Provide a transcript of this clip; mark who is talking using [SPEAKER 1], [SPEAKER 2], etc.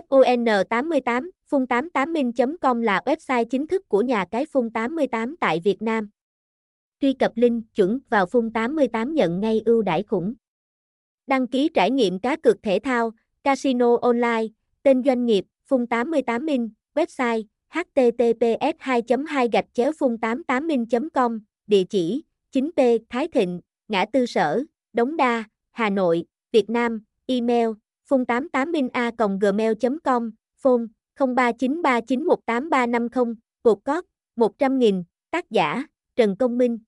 [SPEAKER 1] FUN88, phun88min.com là website chính thức của nhà cái Phun88 tại Việt Nam. Truy cập link chuẩn vào Phun88 nhận ngay ưu đãi khủng. Đăng ký trải nghiệm cá cược thể thao, casino online, tên doanh nghiệp, Phun88min, website https 2 2 gạch chéo phun 88 minh com địa chỉ 9p Thái Thịnh, ngã tư sở, Đống Đa, Hà Nội, Việt Nam, email phun 88 min a gmail com phone 0393918350, cột cót 100.000, tác giả Trần Công Minh.